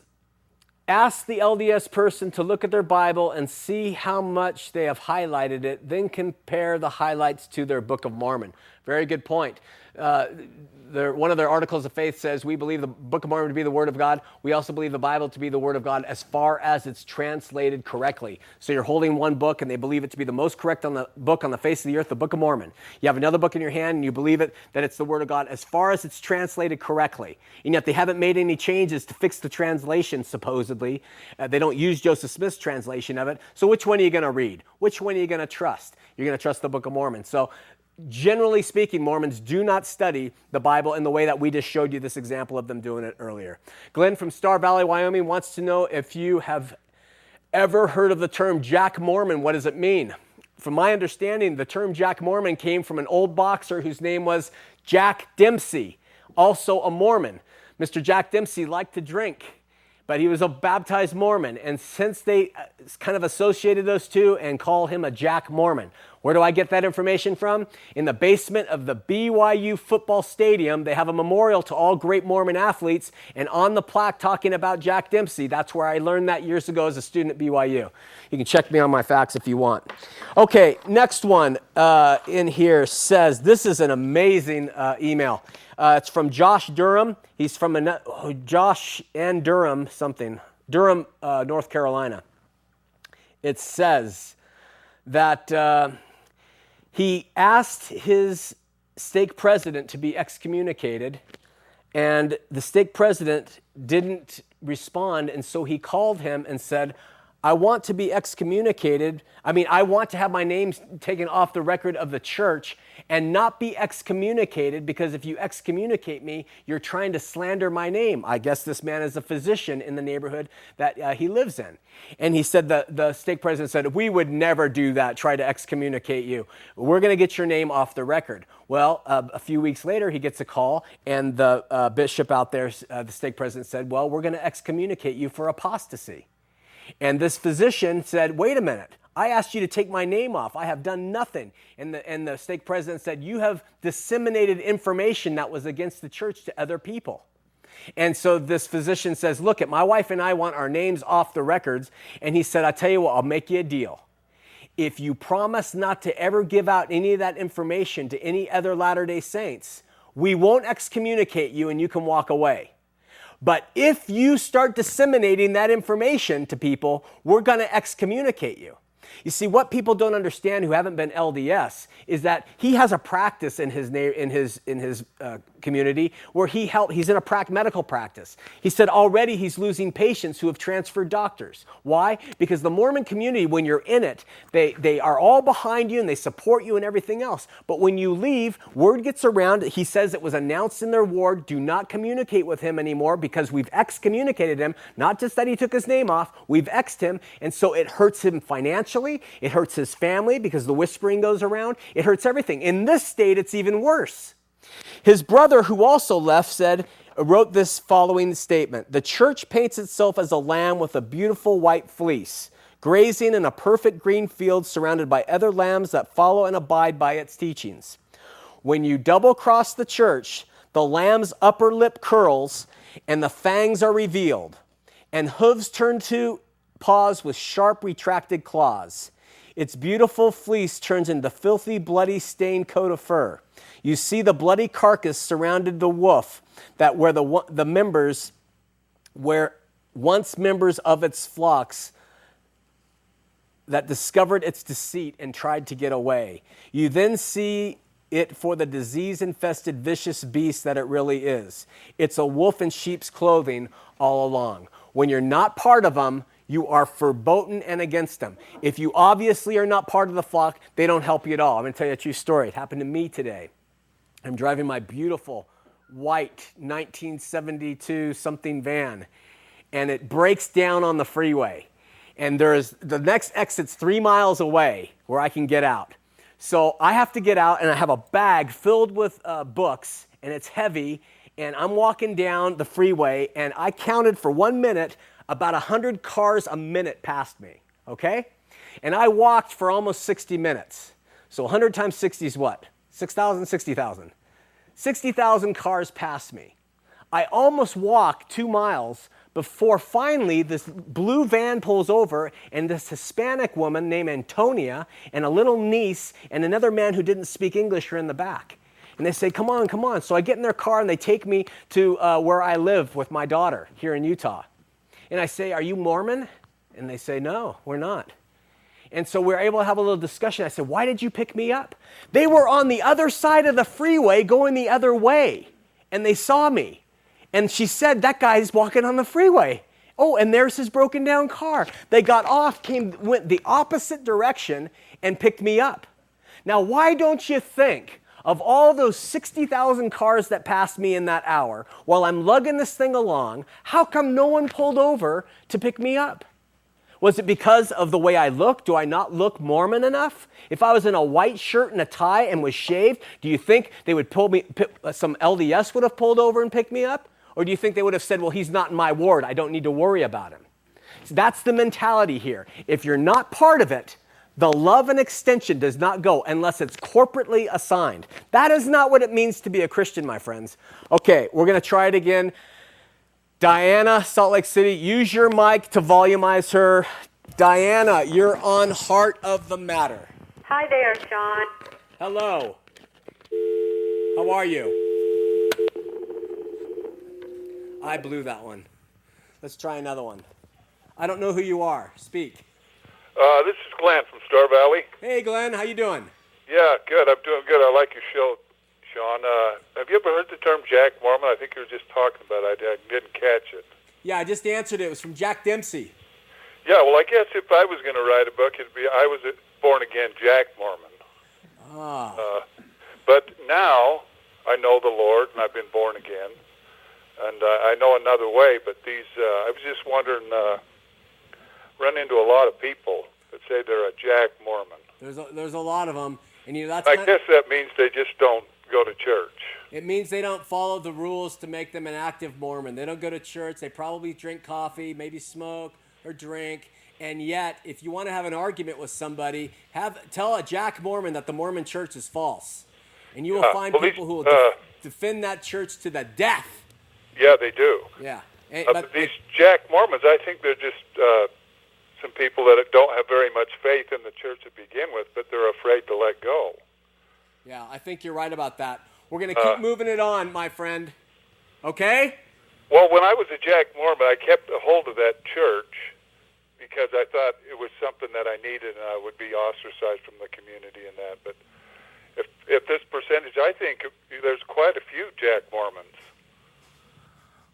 Ask the LDS person to look at their Bible and see how much they have highlighted it, then compare the highlights to their Book of Mormon. Very good point. Uh, one of their articles of faith says, We believe the Book of Mormon to be the Word of God. We also believe the Bible to be the Word of God as far as it's translated correctly. So you're holding one book and they believe it to be the most correct on the book on the face of the earth, the Book of Mormon. You have another book in your hand and you believe it that it's the Word of God as far as it's translated correctly. And yet they haven't made any changes to fix the translation, supposedly. Uh, they don't use Joseph Smith's translation of it. So which one are you going to read? Which one are you going to trust? You're going to trust the Book of Mormon. So generally speaking, Mormons do not study the Bible in the way that we just showed you this example of them doing it earlier. Glenn from Star Valley, Wyoming wants to know if you have ever heard of the term Jack Mormon. What does it mean? From my understanding, the term Jack Mormon came from an old boxer whose name was Jack Dempsey, also a Mormon. Mr. Jack Dempsey liked to drink but he was a baptized Mormon. And since they uh, kind of associated those two and call him a Jack Mormon, where do I get that information from? In the basement of the BYU football stadium, they have a memorial to all great Mormon athletes, and on the plaque talking about Jack Dempsey, that's where I learned that years ago as a student at BYU. You can check me on my facts if you want. Okay, next one uh, in here says this is an amazing uh, email. Uh, it's from Josh Durham. He's from a, oh, Josh and Durham something, Durham, uh, North Carolina. It says that uh, he asked his stake president to be excommunicated, and the stake president didn't respond, and so he called him and said, I want to be excommunicated. I mean, I want to have my name taken off the record of the church and not be excommunicated because if you excommunicate me, you're trying to slander my name. I guess this man is a physician in the neighborhood that uh, he lives in. And he said, the, the stake president said, We would never do that, try to excommunicate you. We're going to get your name off the record. Well, uh, a few weeks later, he gets a call, and the uh, bishop out there, uh, the stake president said, Well, we're going to excommunicate you for apostasy. And this physician said, Wait a minute. I asked you to take my name off. I have done nothing. And the, and the stake president said, You have disseminated information that was against the church to other people. And so this physician says, Look, at my wife and I want our names off the records. And he said, I'll tell you what, I'll make you a deal. If you promise not to ever give out any of that information to any other Latter day Saints, we won't excommunicate you and you can walk away. But if you start disseminating that information to people, we're going to excommunicate you. You see, what people don't understand who haven't been LDS is that he has a practice in his, in his, in his uh, community where he help, he's in a pra- medical practice. He said already he's losing patients who have transferred doctors. Why? Because the Mormon community, when you're in it, they, they are all behind you and they support you and everything else. But when you leave, word gets around. He says it was announced in their ward do not communicate with him anymore because we've excommunicated him. Not just that he took his name off, we've exed him. And so it hurts him financially, it hurts his family because the whispering goes around, it hurts everything. In this state, it's even worse. His brother, who also left, said, wrote this following statement The church paints itself as a lamb with a beautiful white fleece, grazing in a perfect green field surrounded by other lambs that follow and abide by its teachings. When you double cross the church, the lamb's upper lip curls and the fangs are revealed, and hooves turn to paws with sharp retracted claws. Its beautiful fleece turns into filthy, bloody, stained coat of fur. You see the bloody carcass surrounded the wolf, that where the, the members, where once members of its flocks, that discovered its deceit and tried to get away. You then see it for the disease infested, vicious beast that it really is. It's a wolf in sheep's clothing all along. When you're not part of them, you are verboten and against them. If you obviously are not part of the flock, they don't help you at all. I'm going to tell you a true story. It happened to me today. I'm driving my beautiful white 1972 something van, and it breaks down on the freeway. And there's the next exit's three miles away where I can get out. So I have to get out, and I have a bag filled with uh, books, and it's heavy. And I'm walking down the freeway, and I counted for one minute about 100 cars a minute past me, okay? And I walked for almost 60 minutes. So 100 times 60 is what? 6,000, 60,000. 60,000 cars passed me. I almost walked two miles before finally this blue van pulls over and this Hispanic woman named Antonia and a little niece and another man who didn't speak English are in the back. And they say, Come on, come on. So I get in their car and they take me to uh, where I live with my daughter here in Utah. And I say, Are you Mormon? And they say, No, we're not. And so we are able to have a little discussion. I said, Why did you pick me up? They were on the other side of the freeway going the other way, and they saw me. And she said, That guy's walking on the freeway. Oh, and there's his broken down car. They got off, came, went the opposite direction, and picked me up. Now, why don't you think of all those 60,000 cars that passed me in that hour while I'm lugging this thing along, how come no one pulled over to pick me up? Was it because of the way I look? Do I not look Mormon enough? If I was in a white shirt and a tie and was shaved, do you think they would pull me, uh, some LDS would have pulled over and picked me up? Or do you think they would have said, well, he's not in my ward, I don't need to worry about him? So that's the mentality here. If you're not part of it, the love and extension does not go unless it's corporately assigned. That is not what it means to be a Christian, my friends. Okay, we're going to try it again. Diana, Salt Lake City, use your mic to volumize her. Diana, you're on Heart of the Matter. Hi there, Shawn. Hello. How are you? I blew that one. Let's try another one. I don't know who you are. Speak. Uh, this is Glenn from Star Valley. Hey, Glenn, how you doing? Yeah, good. I'm doing good. I like your show, Shawn. Uh, have you ever heard the term Jack Mormon? I think you were just talking about it. I, I didn't catch it. Yeah, I just answered it. It was from Jack Dempsey. Yeah, well, I guess if I was going to write a book, it'd be I was a born again Jack Mormon. Ah. Uh, but now I know the Lord and I've been born again, and uh, I know another way. But these, uh, I was just wondering, uh, run into a lot of people that say they're a Jack Mormon. There's a, there's a lot of them, and you know that's I guess that means they just don't go to church. it means they don't follow the rules to make them an active Mormon. They don't go to church. They probably drink coffee, maybe smoke or drink. And yet, if you want to have an argument with somebody, have tell a Jack Mormon that the Mormon Church is false, and you will Yeah, find well, people who will uh, def- defend that church to the death. Yeah, they do. Yeah, And- Uh, but but these Jack Mormons, I think they're just uh, some people that don't have very much faith in the church to begin with, but they're afraid to let go. yeah, I think you're right about that. We're gonna keep Uh, moving it on, my friend. Okay? Well, when I was a Jack Mormon, I kept a hold of that church because I thought it was something that I needed, and I would be ostracized from the community and that. But if if this percentage, I think there's quite a few Jack Mormons.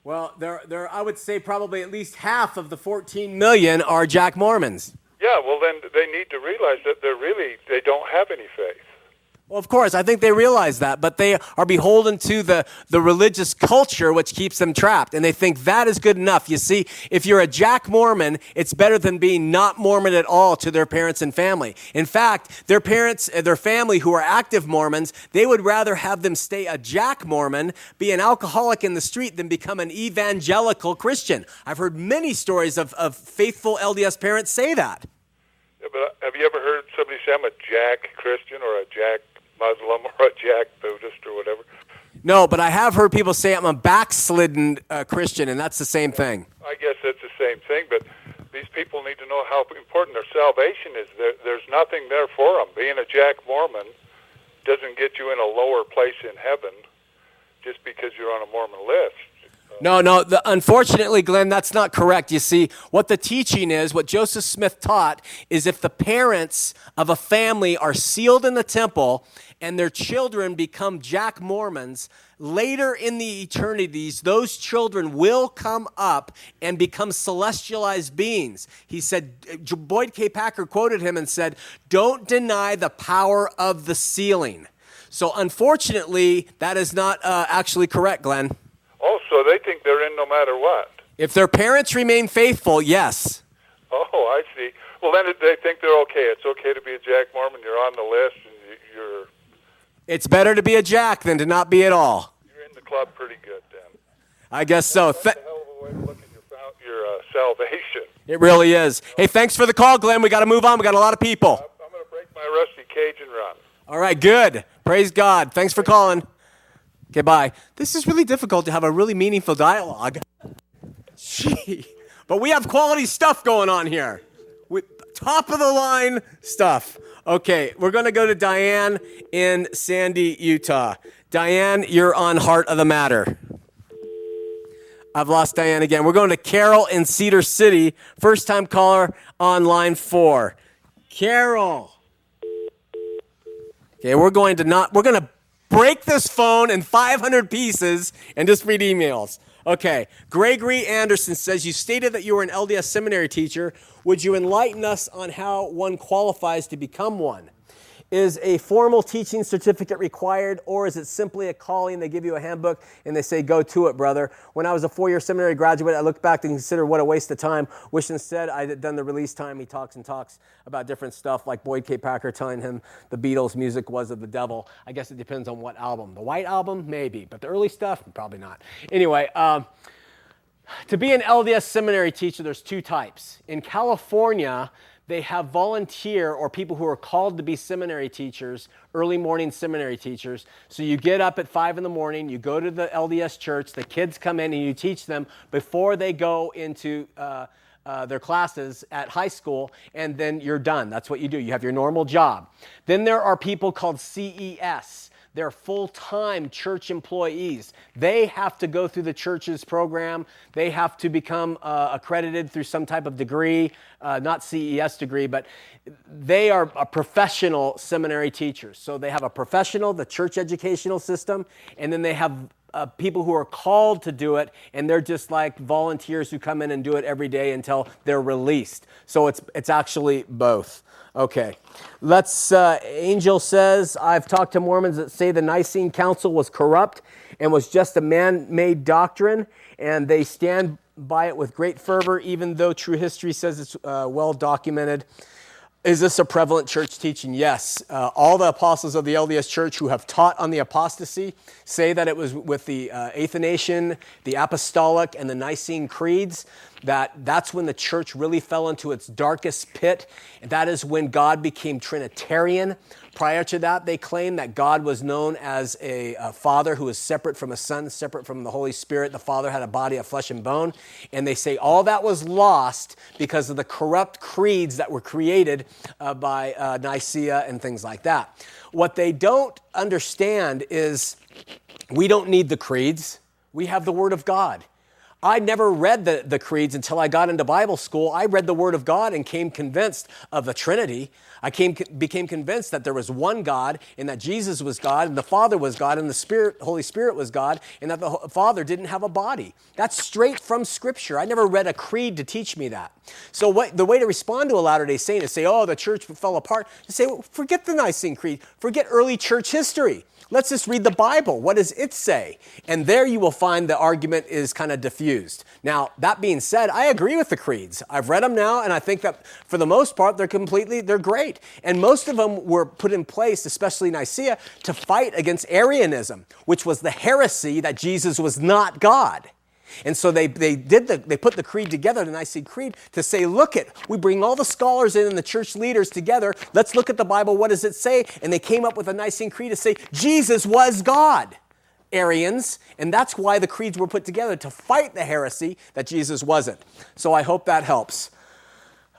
Well, there, there. I would say probably at least half of the 14 million are Jack Mormons. Yeah, well then they need to realize that they're really they don't have any faith. Well, of course, I think they realize that, but they are beholden to the, the religious culture which keeps them trapped, and they think that is good enough. You see, if you're a Jack Mormon, it's better than being not Mormon at all to their parents and family. In fact, their parents, uh, their family who are active Mormons, they would rather have them stay a Jack Mormon, be an alcoholic in the street, than become an evangelical Christian. I've heard many stories of, of faithful LDS parents say that. Yeah, but have you ever heard somebody say I'm a Jack Christian or a Jack Muslim or a Jack Buddhist or whatever? No, but I have heard people say I'm a backslidden uh, Christian, and that's the same thing. I guess that's the same thing, but these people need to know how important their salvation is. There, there's nothing there for them. Being a Jack Mormon doesn't get you in a lower place in heaven just because you're on a Mormon list. No, no. The, unfortunately, Glenn, that's not correct. You see, what the teaching is, what Joseph Smith taught, is if the parents of a family are sealed in the temple and their children become Jack Mormons, later in the eternities, those children will come up and become celestialized beings. He said, Boyd K. Packer quoted him and said, Don't deny the power of the sealing. So, unfortunately, that is not uh, actually correct, Glenn. Oh, so they think they're in no matter what. If their parents remain faithful, yes. Oh, I see. Well, then they think they're okay. It's okay to be a Jack Mormon. You're on the list, and you're It's better to be a jack than to not be at all. you're in the club pretty good then. I guess so. Th- a hell of a way to look at your, uh, salvation. it really is. Hey, thanks for the call, Glenn. We got to move on. We got a lot of people. I'm going to break my rusty cage and run. All right, good. Praise God. Thanks for calling. Okay, bye. This is really difficult to have a really meaningful dialogue. Gee, but we have quality stuff going on here. With top of the line stuff. Okay, we're going to go to Diane in Sandy, Utah. Diane, you're on Heart of the Matter. I've lost Diane again. We're going to Carol in Cedar City. First time caller on line four. Carol. Okay, we're going to not, we're going to break this phone in 500 pieces and just read emails. Okay, Gregory Anderson says, You stated that you were an LDS seminary teacher. Would you enlighten us on how one qualifies to become one? Is a formal teaching certificate required, or is it simply a calling? They give you a handbook and they say, Go to it, brother. When I was a four year seminary graduate, I looked back and considered what a waste of time. Wish instead I had done the release time. He talks and talks about different stuff, like Boyd K. Packer telling him the Beatles' music was of the devil. I guess it depends on what album. The White Album, maybe, but the early stuff, probably not. Anyway, um, to be an LDS seminary teacher, there's two types. In California, they have volunteer or people who are called to be seminary teachers, early morning seminary teachers. So you get up at five in the morning, you go to the LDS church, the kids come in and you teach them before they go into uh, uh, their classes at high school, and then you're done. That's what you do. You have your normal job. Then there are people called CES. They're full time church employees. They have to go through the church's program. They have to become uh, accredited through some type of degree, uh, not CES degree, but they are a professional seminary teachers. So they have a professional, the church educational system, and then they have uh, people who are called to do it, and they're just like volunteers who come in and do it every day until they're released. So it's, it's actually both. Okay. Let's, uh, Angel says, I've talked to Mormons that say the Nicene Council was corrupt and was just a man made doctrine, and they stand by it with great fervor, even though true history says it's uh, well documented. Is this a prevalent church teaching? Yes. Uh, all the apostles of the LDS church who have taught on the apostasy say that it was with the uh, Athanasian, the Apostolic, and the Nicene creeds that that's when the church really fell into its darkest pit. And that is when God became Trinitarian. Prior to that, they claimed that God was known as a, a, father who was separate from a son, separate from the Holy Spirit. The father had a body of flesh and bone. And they say all that was lost because of the corrupt creeds that were created uh, by uh, Nicaea and things like that. What they don't understand is we don't need the creeds, we have the Word of God. I never read the, the creeds until I got into Bible school. I read the Word of God and came convinced of the Trinity. I came, became convinced that there was one God and that Jesus was God and the Father was God and the Spirit, Holy Spirit was God and that the Father didn't have a body. That's straight from Scripture. I never read a creed to teach me that. So what, the way to respond to a Latter-day Saint is say, oh, the church fell apart. To say, well, forget the Nicene Creed. Forget early church history. Let's just read the Bible. What does it say? And there you will find the argument is kind of diffused. Now, that being said, I agree with the creeds. I've read them now, and I think that for the most part, they're completely, they're great. And most of them were put in place, especially Nicaea, to fight against Arianism, which was the heresy that Jesus was not God. And so they, they did the, they put the creed together, the Nicene Creed, to say, look it, we bring all the scholars in and the church leaders together. Let's look at the Bible. What does it say? And they came up with a Nicene Creed to say, Jesus was God. Arians, and that's why the creeds were put together to fight the heresy that Jesus wasn't. So I hope that helps.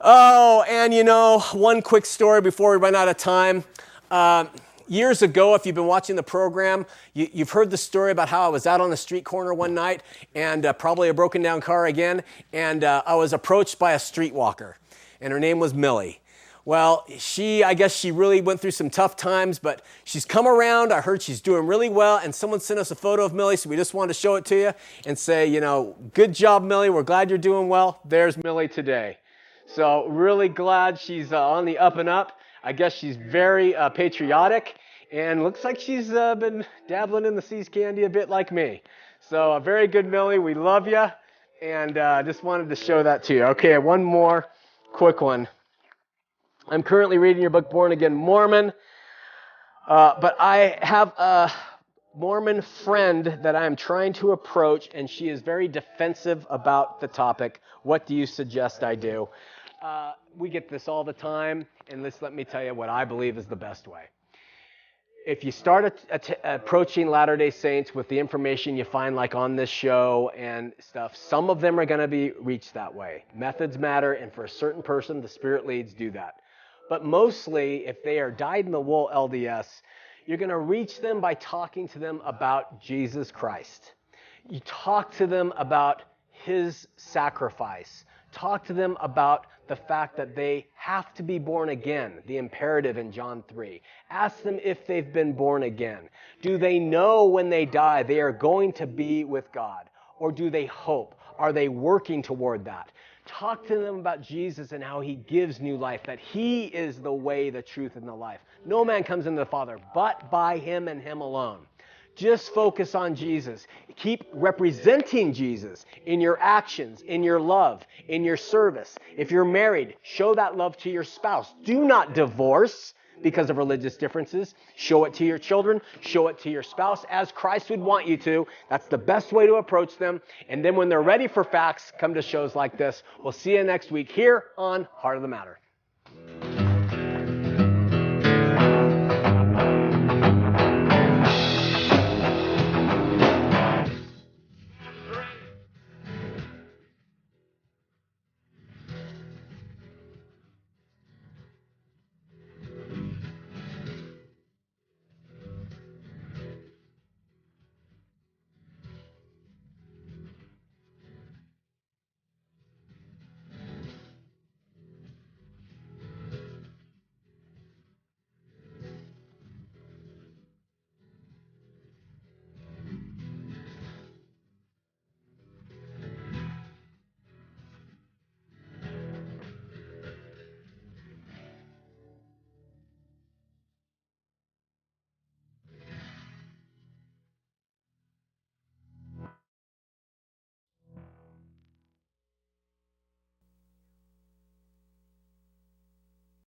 Oh, and you know, one quick story before we run out of time. Uh, years ago, if you've been watching the program, you, have heard the story about how I was out on the street corner one night and uh, probably a broken down car again, and uh, I was approached by a streetwalker, and her name was Millie. Well, she, I guess she really went through some tough times, but she's come around. I heard she's doing really well, and someone sent us a photo of Millie, so we just wanted to show it to you and say, you know, good job, Millie. We're glad you're doing well. There's Millie today. So, really glad she's uh, on the up and up. I guess she's very uh, patriotic and looks like she's uh, been dabbling in the See's candy a bit like me. So, a very good Millie. We love you. And uh, just wanted to show that to you. Okay, one more quick one. I'm currently reading your book, Born Again Mormon. Uh, but I have a Mormon friend that I am trying to approach, and she is very defensive about the topic. What do you suggest I do? Uh, we get this all the time, and this, let me tell you what I believe is the best way. If you start approaching Latter day Saints with the information you find, like on this show and stuff, some of them are going to be reached that way. Methods matter, and for a certain person, the Spirit leads do that. But mostly, if they are dyed in the wool LDS, you're going to reach them by talking to them about Jesus Christ. You talk to them about his sacrifice. Talk to them about the fact that they have to be born again, the imperative in John 3. Ask them if they've been born again. Do they know when they die they are going to be with God? Or do they hope? Are they working toward that? Talk to them about Jesus and how he gives new life, that he is the way, the truth, and the life. No man comes into the Father but by him and him alone. Just focus on Jesus. Keep representing Jesus in your actions, in your love, in your service. If you're married, show that love to your spouse. Do not divorce because of religious differences. Show it to your children, show it to your spouse as Christ would want you to. That's the best way to approach them. And then when they're ready for facts, come to shows like this. We'll see you next week here on Heart of the Matter.